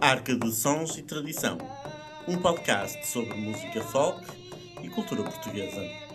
Arca de Sons e Tradição, um podcast sobre música folk e cultura portuguesa.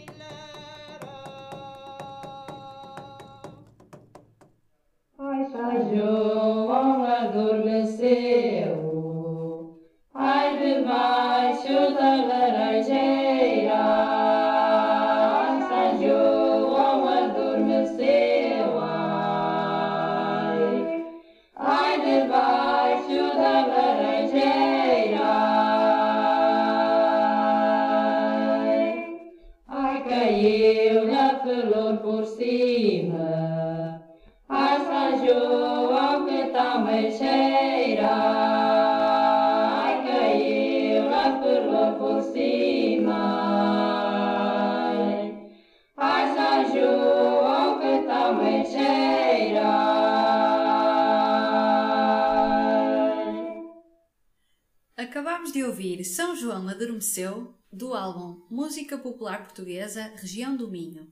Acabámos de ouvir São João Adormeceu, do álbum Música Popular Portuguesa, Região do Minho,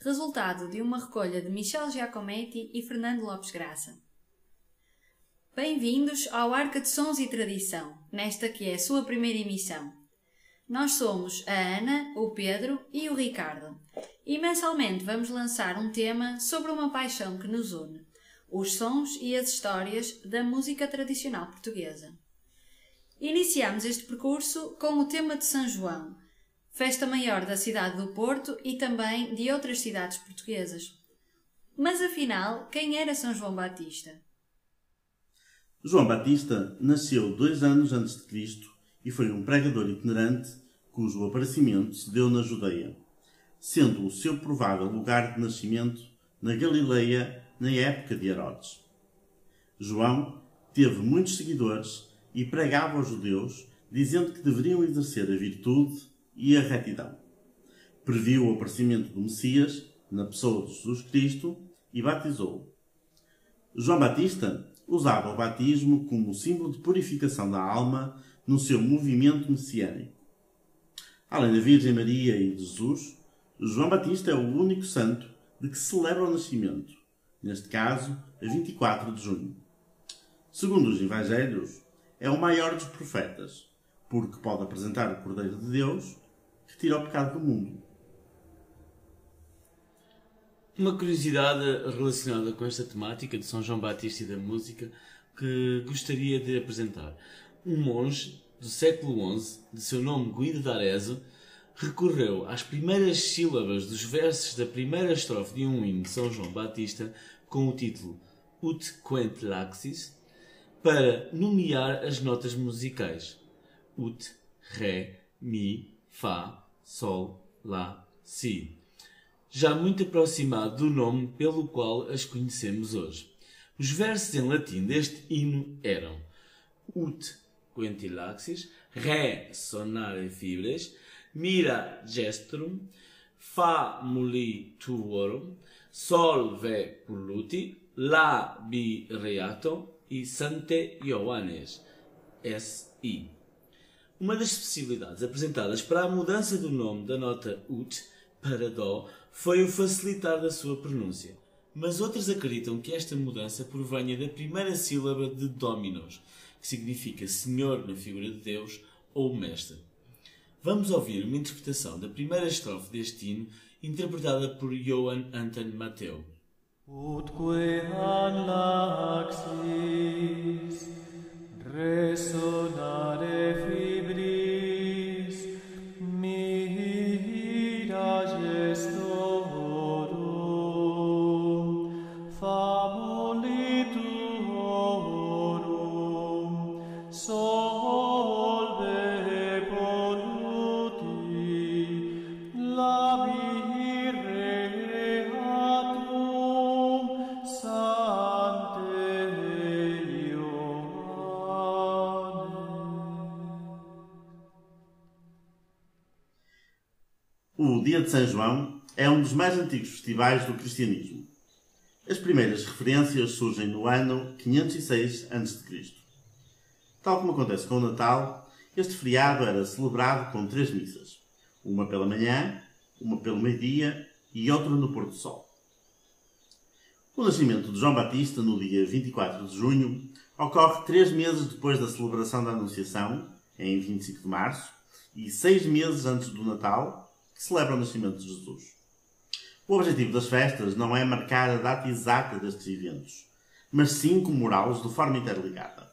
resultado de uma recolha de Michel Giacometti e Fernando Lopes Graça. Bem-vindos ao Arca de Sons e Tradição, nesta que é a sua primeira emissão. Nós somos a Ana, o Pedro e o Ricardo, e mensalmente vamos lançar um tema sobre uma paixão que nos une, os sons e as histórias da música tradicional portuguesa. Iniciamos este percurso com o tema de São João, festa maior da cidade do Porto e também de outras cidades portuguesas. Mas afinal, quem era São João Batista? João Batista nasceu dois anos antes de Cristo e foi um pregador itinerante cujo aparecimento se deu na Judeia, sendo o seu provável lugar de nascimento na Galileia na época de Herodes. João teve muitos seguidores e pregava aos judeus, dizendo que deveriam exercer a virtude e a retidão. Previu o aparecimento do Messias, na pessoa de Jesus Cristo, e batizou-o. João Batista usava o batismo como símbolo de purificação da alma no seu movimento messiânico. Além da Virgem Maria e de Jesus, João Batista é o único santo de que celebra o nascimento, neste caso, a 24 de junho. Segundo os Evangelhos, é o maior dos profetas, porque pode apresentar o Cordeiro de Deus que tira o pecado do mundo. Uma curiosidade relacionada com esta temática de São João Batista e da música que gostaria de apresentar. Um monge do século XI, de seu nome Guido d'Arezzo, recorreu às primeiras sílabas dos versos da primeira estrofe de um hino de São João Batista com o título Ut quent laxis para nomear as notas musicais Ut, Ré, Mi, Fá, Sol, Lá, Si, já muito aproximado do nome pelo qual as conhecemos hoje. Os versos em latim deste hino eram Ut quentilaxis, Ré sonare fibres, Mira gestrum, Fa muli tuorum, Sol ve pulluti, La bi reato e Sante Ioannes, S.I. Uma das especialidades apresentadas para a mudança do nome da nota UT para Dó foi o facilitar da sua pronúncia, mas outros acreditam que esta mudança provenha da primeira sílaba de Dominos, que significa Senhor na figura de Deus ou Mestre. Vamos ouvir uma interpretação da primeira estrofe deste hino, interpretada por Johann Anton Mateu. Utque O Dia de São João é um dos mais antigos festivais do cristianismo. As primeiras referências surgem no ano 506 a.C. Tal como acontece com o Natal, este feriado era celebrado com três missas. Uma pela manhã, uma pelo meio-dia e outra no pôr do sol. O nascimento de João Batista, no dia 24 de junho, ocorre três meses depois da celebração da Anunciação, em 25 de março, e seis meses antes do Natal, que celebra o nascimento de Jesus. O objetivo das festas não é marcar a data exata destes eventos, mas sim comemorá-los de forma interligada.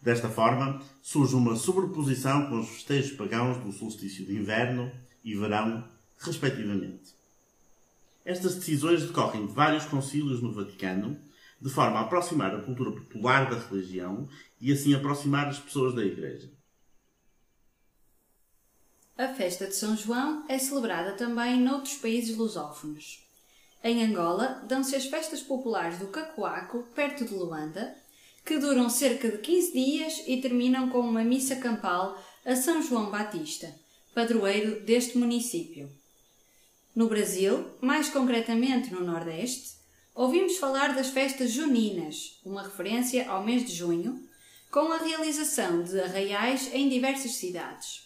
Desta forma, surge uma sobreposição com os festejos pagãos do solstício de inverno e verão, respectivamente. Estas decisões decorrem de vários concílios no Vaticano, de forma a aproximar a cultura popular da religião e assim aproximar as pessoas da Igreja. A festa de São João é celebrada também noutros países lusófonos. Em Angola, dão-se as festas populares do Cacoaco, perto de Luanda, que duram cerca de 15 dias e terminam com uma missa campal a São João Batista, padroeiro deste município. No Brasil, mais concretamente no Nordeste, ouvimos falar das festas juninas, uma referência ao mês de junho, com a realização de arraiais em diversas cidades.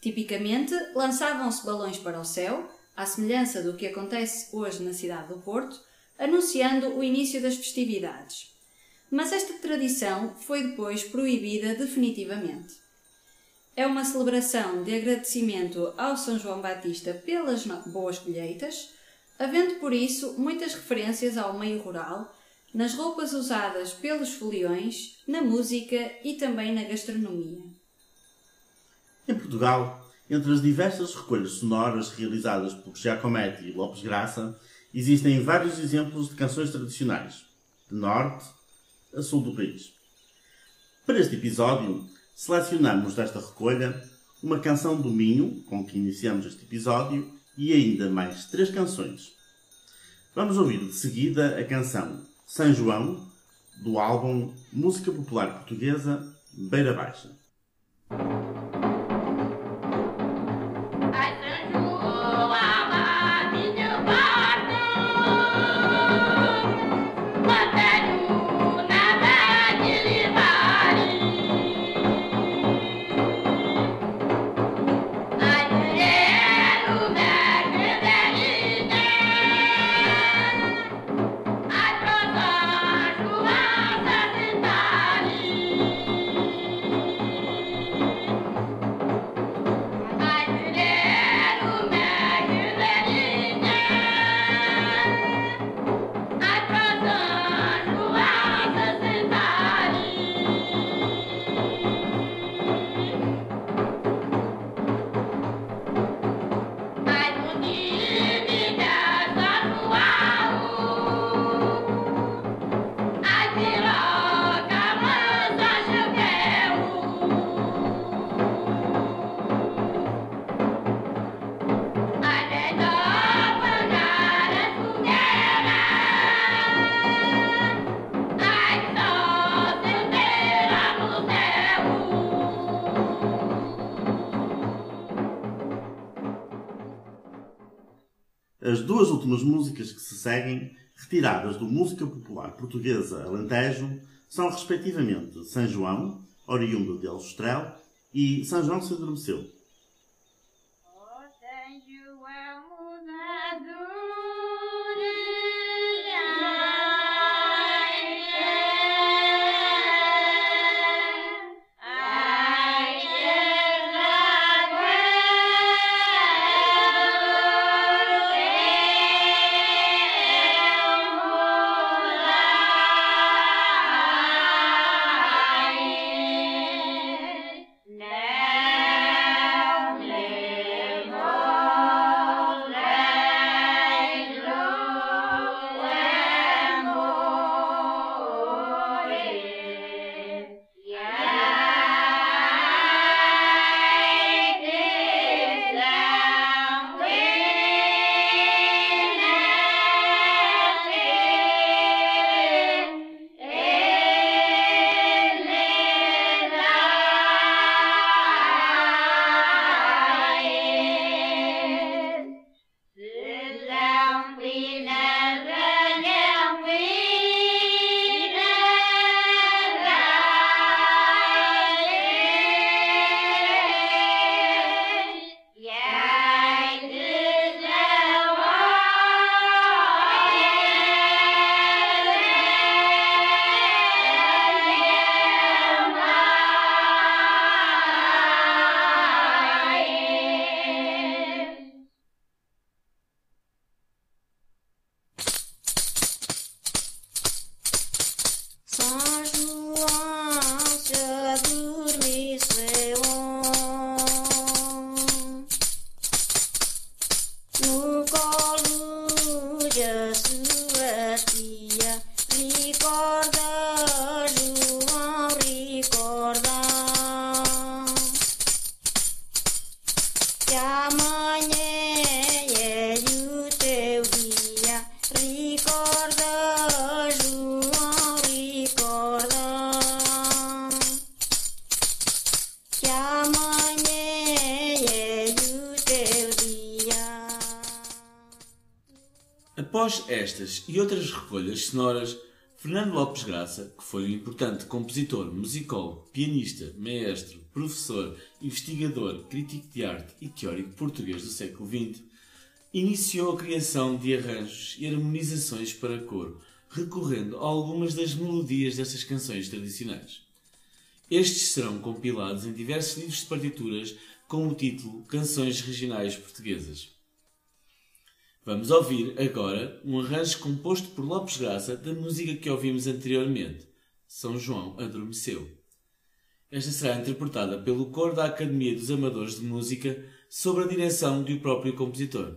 Tipicamente, lançavam-se balões para o céu, à semelhança do que acontece hoje na cidade do Porto, anunciando o início das festividades. Mas esta tradição foi depois proibida definitivamente. É uma celebração de agradecimento ao São João Batista pelas boas colheitas, havendo por isso muitas referências ao meio rural, nas roupas usadas pelos foliões, na música e também na gastronomia. Em Portugal, entre as diversas recolhas sonoras realizadas por Giacometti e Lopes Graça, existem vários exemplos de canções tradicionais, de norte a sul do país. Para este episódio, selecionamos desta recolha uma canção do Minho, com que iniciamos este episódio, e ainda mais três canções. Vamos ouvir de seguida a canção São João, do álbum Música Popular Portuguesa Beira Baixa. As duas últimas músicas que se seguem, retiradas do Música Popular Portuguesa Alentejo, são respectivamente São João, oriundo de Aljustrel, e São João se adormeceu. Estas e outras recolhas sonoras, Fernando Lopes Graça, que foi um importante compositor, musicólogo, pianista, maestro, professor, investigador, crítico de arte e teórico português do século XX, iniciou a criação de arranjos e harmonizações para coro, recorrendo a algumas das melodias destas canções tradicionais. Estes serão compilados em diversos livros de partituras com o título Canções Regionais Portuguesas. Vamos ouvir agora um arranjo composto por Lopes Graça da música que ouvimos anteriormente, São João Adormeceu. Esta será interpretada pelo coro da Academia dos Amadores de Música sob a direção do próprio compositor.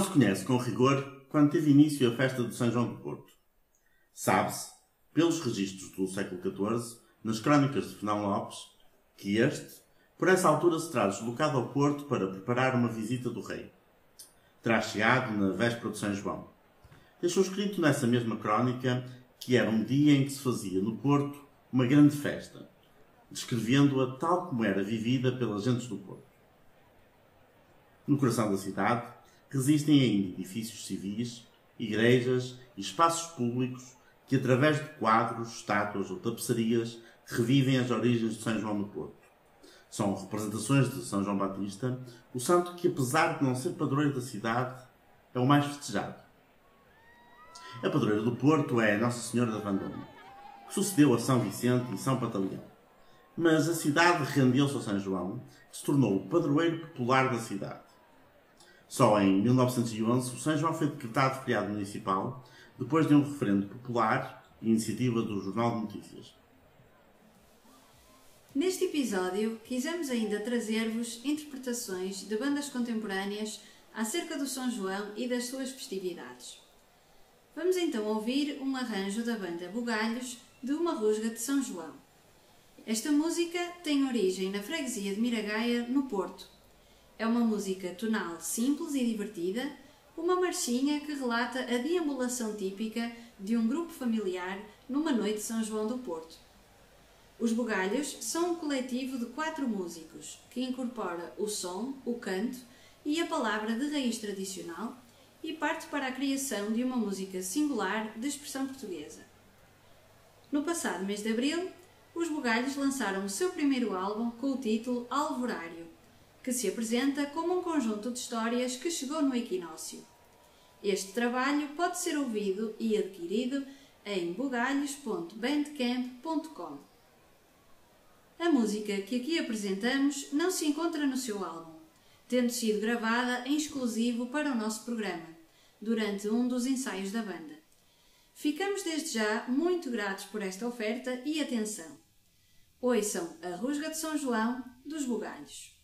Não se conhece com rigor quando teve início a festa de São João do Porto. Sabe-se, pelos registros do século XIV, nas crónicas de Fernão Lopes, que este, por essa altura, se terá deslocado ao Porto para preparar uma visita do rei. Terá chegado na véspera de São João. Deixou escrito nessa mesma crónica que era um dia em que se fazia no Porto uma grande festa, descrevendo-a tal como era vivida pelas gentes do Porto. No coração da cidade resistem ainda edifícios civis, igrejas e espaços públicos que, através de quadros, estátuas ou tapeçarias, revivem as origens de São João do Porto. São representações de São João Batista, o santo que, apesar de não ser padroeiro da cidade, é o mais festejado. A padroeira do Porto é Nossa Senhora da Vendôme, que sucedeu a São Vicente e São Pantaleão. Mas a cidade rendeu-se a São João, que se tornou o padroeiro popular da cidade. Só em 1911 o São João foi decretado feriado municipal, depois de um referendo popular iniciativa do Jornal de Notícias. Neste episódio, quisemos ainda trazer-vos interpretações de bandas contemporâneas acerca do São João e das suas festividades. Vamos então ouvir um arranjo da banda Bugalhos de Uma Rusga de São João. Esta música tem origem na freguesia de Miragaia, no Porto. É uma música tonal simples e divertida, uma marchinha que relata a deambulação típica de um grupo familiar numa noite de São João do Porto. Os Bugalhos são um coletivo de quatro músicos que incorpora o som, o canto e a palavra de raiz tradicional e parte para a criação de uma música singular de expressão portuguesa. No passado mês de abril, os Bugalhos lançaram o seu primeiro álbum com o título Alvorário, que se apresenta como um conjunto de histórias que chegou no equinócio. Este trabalho pode ser ouvido e adquirido em bugalhos.bandcamp.com. A música que aqui apresentamos não se encontra no seu álbum, tendo sido gravada em exclusivo para o nosso programa, durante um dos ensaios da banda. Ficamos desde já muito gratos por esta oferta e atenção. Ouçam a Rusga de São João dos Bugalhos.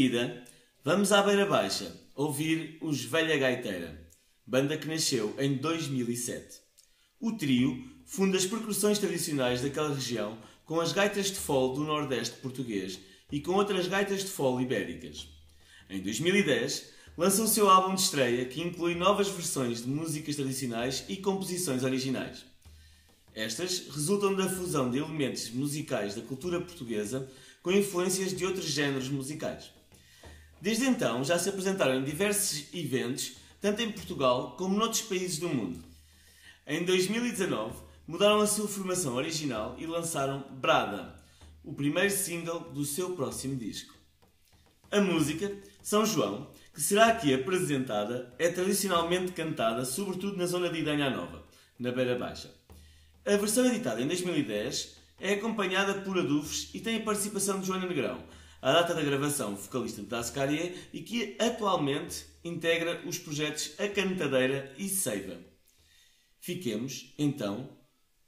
Seguida, vamos à Beira Baixa ouvir os Velha Gaiteira, banda que nasceu em 2007. O trio funda as percussões tradicionais daquela região com as gaitas de fole do Nordeste português e com outras gaitas de fole ibéricas. Em 2010, lança o seu álbum de estreia que inclui novas versões de músicas tradicionais e composições originais. Estas resultam da fusão de elementos musicais da cultura portuguesa com influências de outros géneros musicais. Desde então já se apresentaram em diversos eventos, tanto em Portugal como noutros países do mundo. Em 2019, mudaram a sua formação original e lançaram Brada, o primeiro single do seu próximo disco. A música, São João, que será aqui apresentada, é tradicionalmente cantada sobretudo na zona de Idanha Nova, na Beira Baixa. A versão editada em 2010 é acompanhada por adufes e tem a participação de Joana Negrão, a data da gravação vocalista de Dascaria e que atualmente integra os projetos A Cantadeira e Seiva. Fiquemos, então,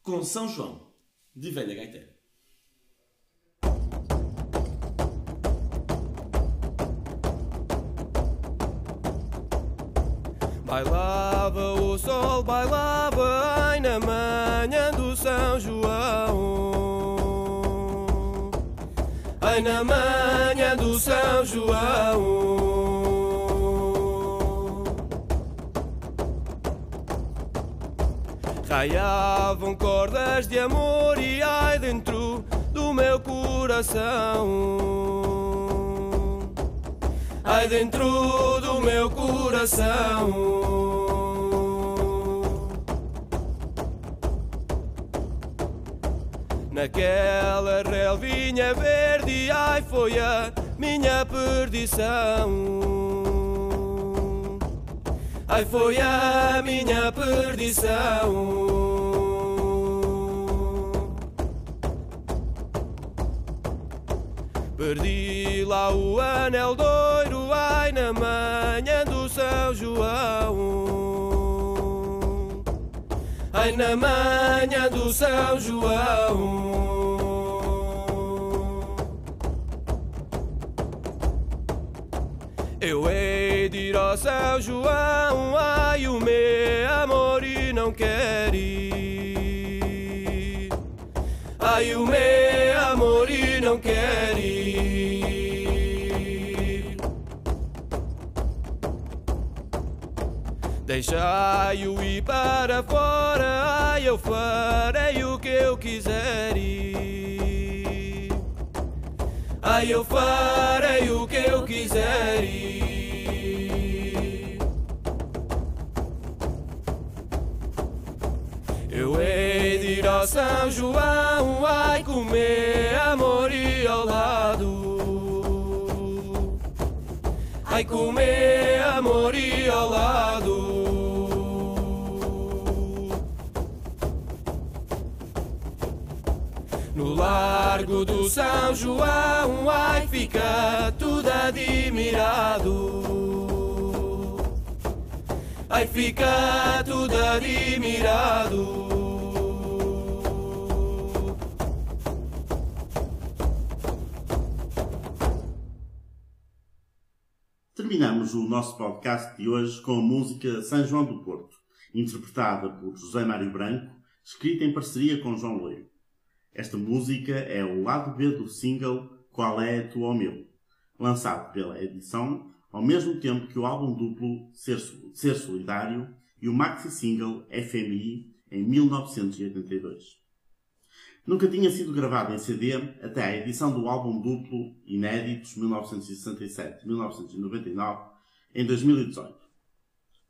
com São João, de Velha Gaiteira. Bailava o sol, bailava ai na manhã do São João. Ai na manhã do São João. Raiavam cordas de amor e ai dentro do meu coração. Ai dentro do meu coração. Naquela relvinha verde, ai foi a minha perdição. Ai foi a minha perdição. Perdi lá o anel doiro, ai na manhã do São João. Ai na manhã do São João. Eu hei de ir ao São João, ai o meu amor e não quer ir. Ai o meu amor e não quer ir. Deixai-o ir para fora, ai eu farei o que eu quiser ir. Ai eu farei o que eu quiser ir. Eu hei de ir ao São João, ai comer amor e ao lado. Ai comer amor e ao lado. Largo do São João, ai fica tudo admirado. Ai fica tudo admirado. Terminamos o nosso podcast de hoje com a música São João do Porto, interpretada por José Mário Branco, escrita em parceria com João Loiro. Esta música é o lado B do single Qual é tu ou meu, lançado pela edição ao mesmo tempo que o álbum duplo Ser, Ser Solidário e o maxi single FMI em 1982. Nunca tinha sido gravado em CD até a edição do álbum duplo Inéditos 1967-1999 em 2018.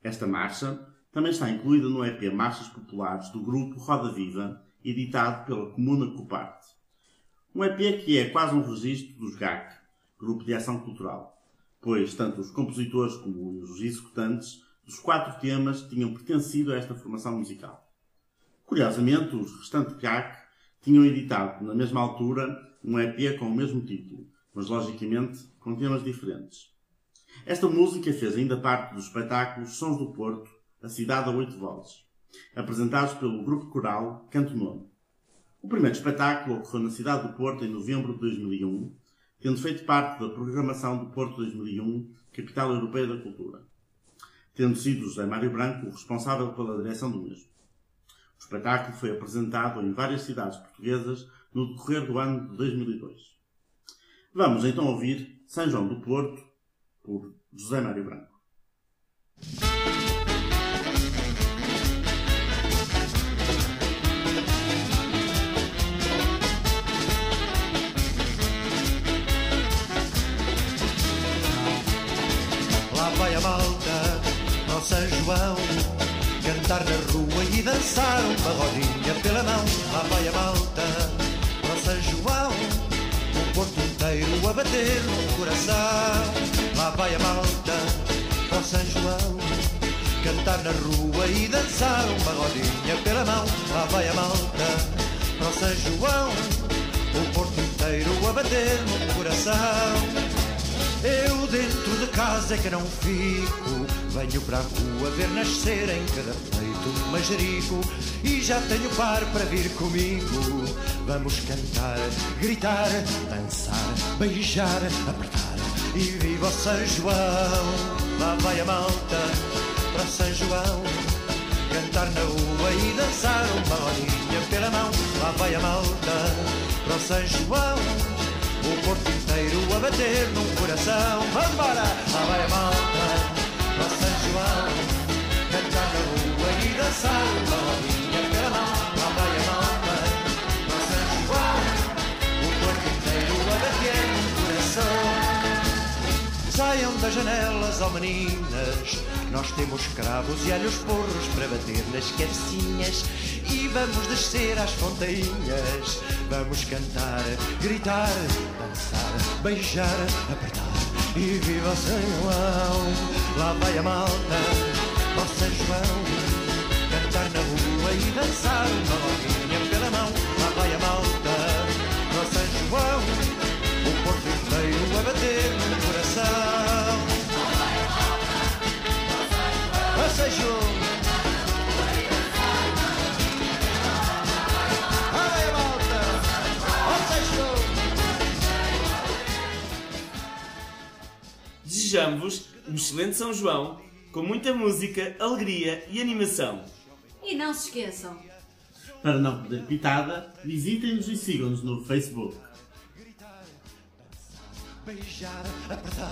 Esta marcha também está incluída no EP Marchas Populares do grupo Roda Viva, editado pela Comuna Coparte. Um EP que é quase um registro dos GAC, Grupo de Ação Cultural, pois tanto os compositores como os executantes dos quatro temas tinham pertencido a esta formação musical. Curiosamente, os restantes GAC tinham editado na mesma altura um EP com o mesmo título, mas logicamente com temas diferentes. Esta música fez ainda parte dos espetáculos Sons do Porto, A Cidade a Oito Vozes, apresentados pelo grupo coral Canto Nono. O primeiro espetáculo ocorreu na cidade do Porto em novembro de 2001, tendo feito parte da programação do Porto 2001, Capital Europeia da Cultura, tendo sido José Mário Branco o responsável pela direção do mesmo. O espetáculo foi apresentado em várias cidades portuguesas no decorrer do ano de 2002. Vamos então ouvir São João do Porto, por José Mário Branco. Dançar uma rodinha pela mão Lá vai a malta ao São João O Porto inteiro a bater no coração. Lá vai a malta ao São João Cantar na rua e dançar uma rodinha pela mão. Lá vai a malta ao São João O Porto inteiro a bater no coração. Eu dentro de casa é que não fico Venho para a rua ver nascer em cada peito um majerico E já tenho par para vir comigo. Vamos cantar, gritar, dançar, beijar, apertar E viva São João. Lá vai a malta para São João. Cantar na rua e dançar uma rodinha pela mão. Lá vai a malta para São João. O Porto inteiro a bater num coração. Vamos embora! Lá vai a malta Saiam das janelas, ó meninas, nós temos cravos e alhos porros para bater nas cabecinhas. E vamos descer às fontainhas, vamos cantar, gritar, dançar, beijar, apertar. E viva São João, lá vai a malta, ó São João, dançar uma rodinha pela mão. Lá vai a malta, ó São João, o Porto inteiro a bater no coração. João. Vai, malta! Ó São João. Desejamos um excelente São João, com muita música, alegria e animação. E não se esqueçam, Para não perder pitada, visitem-nos e sigam-nos no Facebook. beijar, apertar.